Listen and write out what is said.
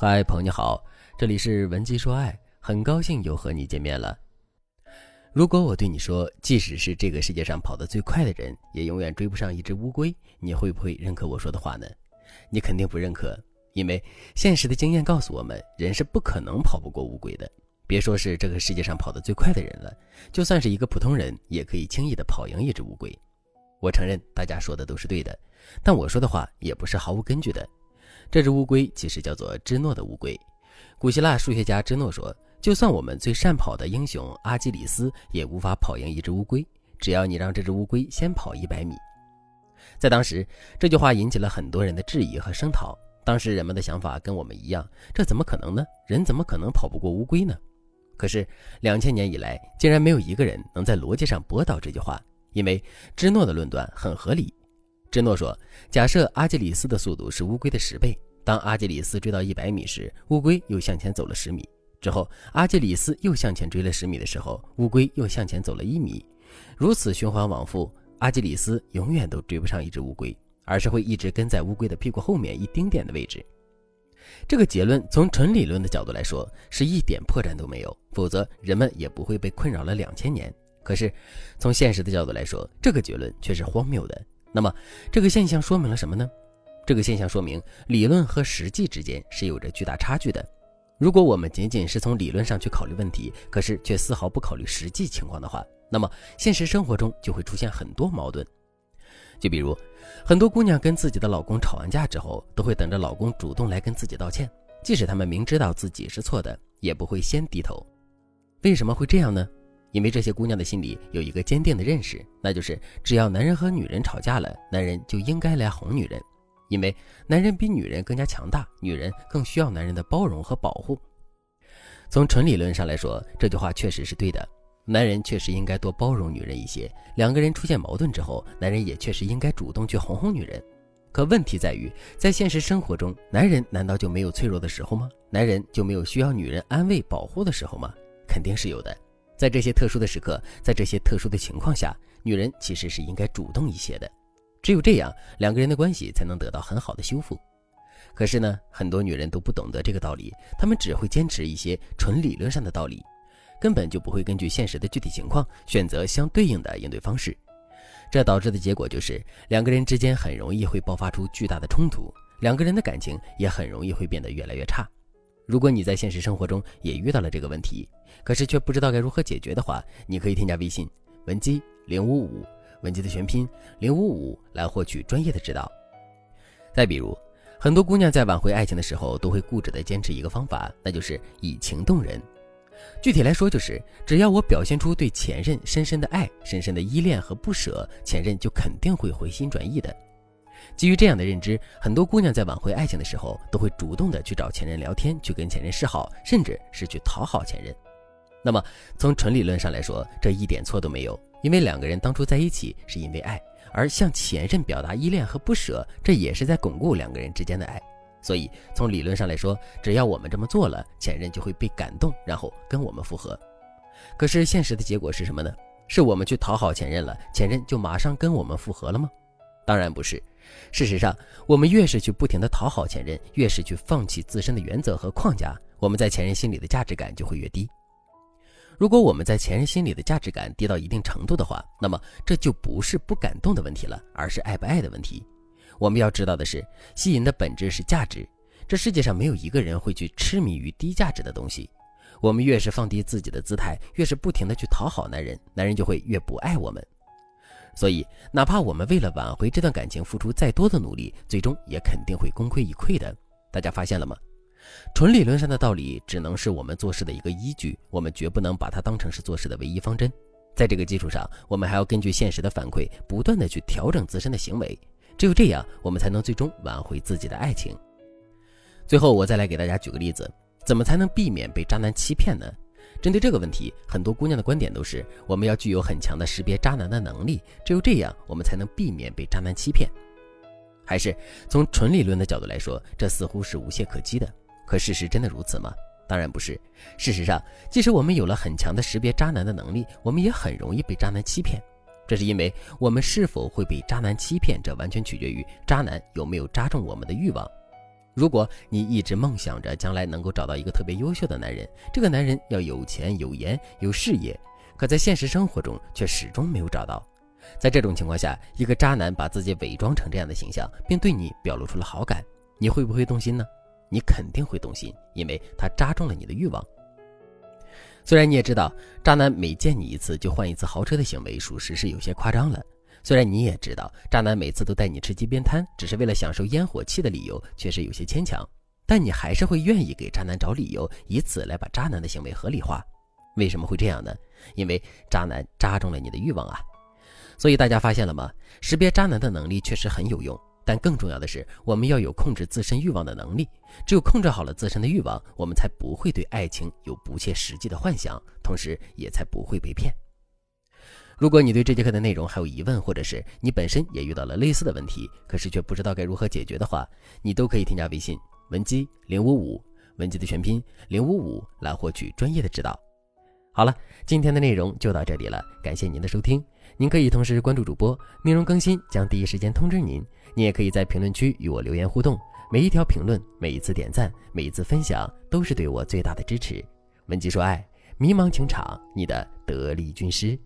嗨，朋友你好，这里是文姬说爱，很高兴又和你见面了。如果我对你说，即使是这个世界上跑得最快的人，也永远追不上一只乌龟，你会不会认可我说的话呢？你肯定不认可，因为现实的经验告诉我们，人是不可能跑不过乌龟的。别说是这个世界上跑得最快的人了，就算是一个普通人，也可以轻易的跑赢一只乌龟。我承认大家说的都是对的，但我说的话也不是毫无根据的。这只乌龟其实叫做芝诺的乌龟。古希腊数学家芝诺说：“就算我们最善跑的英雄阿基里斯，也无法跑赢一只乌龟。只要你让这只乌龟先跑一百米。”在当时，这句话引起了很多人的质疑和声讨。当时人们的想法跟我们一样：这怎么可能呢？人怎么可能跑不过乌龟呢？可是两千年以来，竟然没有一个人能在逻辑上驳倒这句话，因为芝诺的论断很合理。芝诺说：“假设阿基里斯的速度是乌龟的十倍，当阿基里斯追到一百米时，乌龟又向前走了十米。之后，阿基里斯又向前追了十米的时候，乌龟又向前走了一米。如此循环往复，阿基里斯永远都追不上一只乌龟，而是会一直跟在乌龟的屁股后面一丁点的位置。这个结论从纯理论的角度来说是一点破绽都没有，否则人们也不会被困扰了两千年。可是，从现实的角度来说，这个结论却是荒谬的。”那么，这个现象说明了什么呢？这个现象说明理论和实际之间是有着巨大差距的。如果我们仅仅是从理论上去考虑问题，可是却丝毫不考虑实际情况的话，那么现实生活中就会出现很多矛盾。就比如，很多姑娘跟自己的老公吵完架之后，都会等着老公主动来跟自己道歉，即使他们明知道自己是错的，也不会先低头。为什么会这样呢？因为这些姑娘的心里有一个坚定的认识，那就是只要男人和女人吵架了，男人就应该来哄女人，因为男人比女人更加强大，女人更需要男人的包容和保护。从纯理论上来说，这句话确实是对的，男人确实应该多包容女人一些。两个人出现矛盾之后，男人也确实应该主动去哄哄女人。可问题在于，在现实生活中，男人难道就没有脆弱的时候吗？男人就没有需要女人安慰保护的时候吗？肯定是有的。在这些特殊的时刻，在这些特殊的情况下，女人其实是应该主动一些的。只有这样，两个人的关系才能得到很好的修复。可是呢，很多女人都不懂得这个道理，她们只会坚持一些纯理论上的道理，根本就不会根据现实的具体情况选择相对应的应对方式。这导致的结果就是，两个人之间很容易会爆发出巨大的冲突，两个人的感情也很容易会变得越来越差。如果你在现实生活中也遇到了这个问题，可是却不知道该如何解决的话，你可以添加微信文姬零五五，文姬的全拼零五五来获取专业的指导。再比如，很多姑娘在挽回爱情的时候，都会固执的坚持一个方法，那就是以情动人。具体来说，就是只要我表现出对前任深深的爱、深深的依恋和不舍，前任就肯定会回心转意的。基于这样的认知，很多姑娘在挽回爱情的时候，都会主动的去找前任聊天，去跟前任示好，甚至是去讨好前任。那么，从纯理论上来说，这一点错都没有，因为两个人当初在一起是因为爱，而向前任表达依恋和不舍，这也是在巩固两个人之间的爱。所以，从理论上来说，只要我们这么做了，前任就会被感动，然后跟我们复合。可是现实的结果是什么呢？是我们去讨好前任了，前任就马上跟我们复合了吗？当然不是。事实上，我们越是去不停的讨好前任，越是去放弃自身的原则和框架，我们在前任心里的价值感就会越低。如果我们在前任心里的价值感低到一定程度的话，那么这就不是不感动的问题了，而是爱不爱的问题。我们要知道的是，吸引的本质是价值。这世界上没有一个人会去痴迷于低价值的东西。我们越是放低自己的姿态，越是不停的去讨好男人，男人就会越不爱我们。所以，哪怕我们为了挽回这段感情付出再多的努力，最终也肯定会功亏一篑的。大家发现了吗？纯理论上的道理只能是我们做事的一个依据，我们绝不能把它当成是做事的唯一方针。在这个基础上，我们还要根据现实的反馈，不断的去调整自身的行为。只有这样，我们才能最终挽回自己的爱情。最后，我再来给大家举个例子，怎么才能避免被渣男欺骗呢？针对这个问题，很多姑娘的观点都是：我们要具有很强的识别渣男的能力，只有这样，我们才能避免被渣男欺骗。还是从纯理论的角度来说，这似乎是无懈可击的。可事实真的如此吗？当然不是。事实上，即使我们有了很强的识别渣男的能力，我们也很容易被渣男欺骗。这是因为我们是否会被渣男欺骗，这完全取决于渣男有没有扎中我们的欲望。如果你一直梦想着将来能够找到一个特别优秀的男人，这个男人要有钱有颜有事业，可在现实生活中却始终没有找到。在这种情况下，一个渣男把自己伪装成这样的形象，并对你表露出了好感，你会不会动心呢？你肯定会动心，因为他扎中了你的欲望。虽然你也知道，渣男每见你一次就换一次豪车的行为，属实是有些夸张了。虽然你也知道，渣男每次都带你吃街边摊，只是为了享受烟火气的理由，确实有些牵强。但你还是会愿意给渣男找理由，以此来把渣男的行为合理化。为什么会这样呢？因为渣男扎中了你的欲望啊！所以大家发现了吗？识别渣男的能力确实很有用。但更重要的是，我们要有控制自身欲望的能力。只有控制好了自身的欲望，我们才不会对爱情有不切实际的幻想，同时也才不会被骗。如果你对这节课的内容还有疑问，或者是你本身也遇到了类似的问题，可是却不知道该如何解决的话，你都可以添加微信文姬零五五，文姬的全拼零五五，来获取专业的指导。好了，今天的内容就到这里了，感谢您的收听。您可以同时关注主播，内容更新将第一时间通知您。您也可以在评论区与我留言互动，每一条评论、每一次点赞、每一次分享，都是对我最大的支持。文姬说爱，迷茫情场，你的得力军师。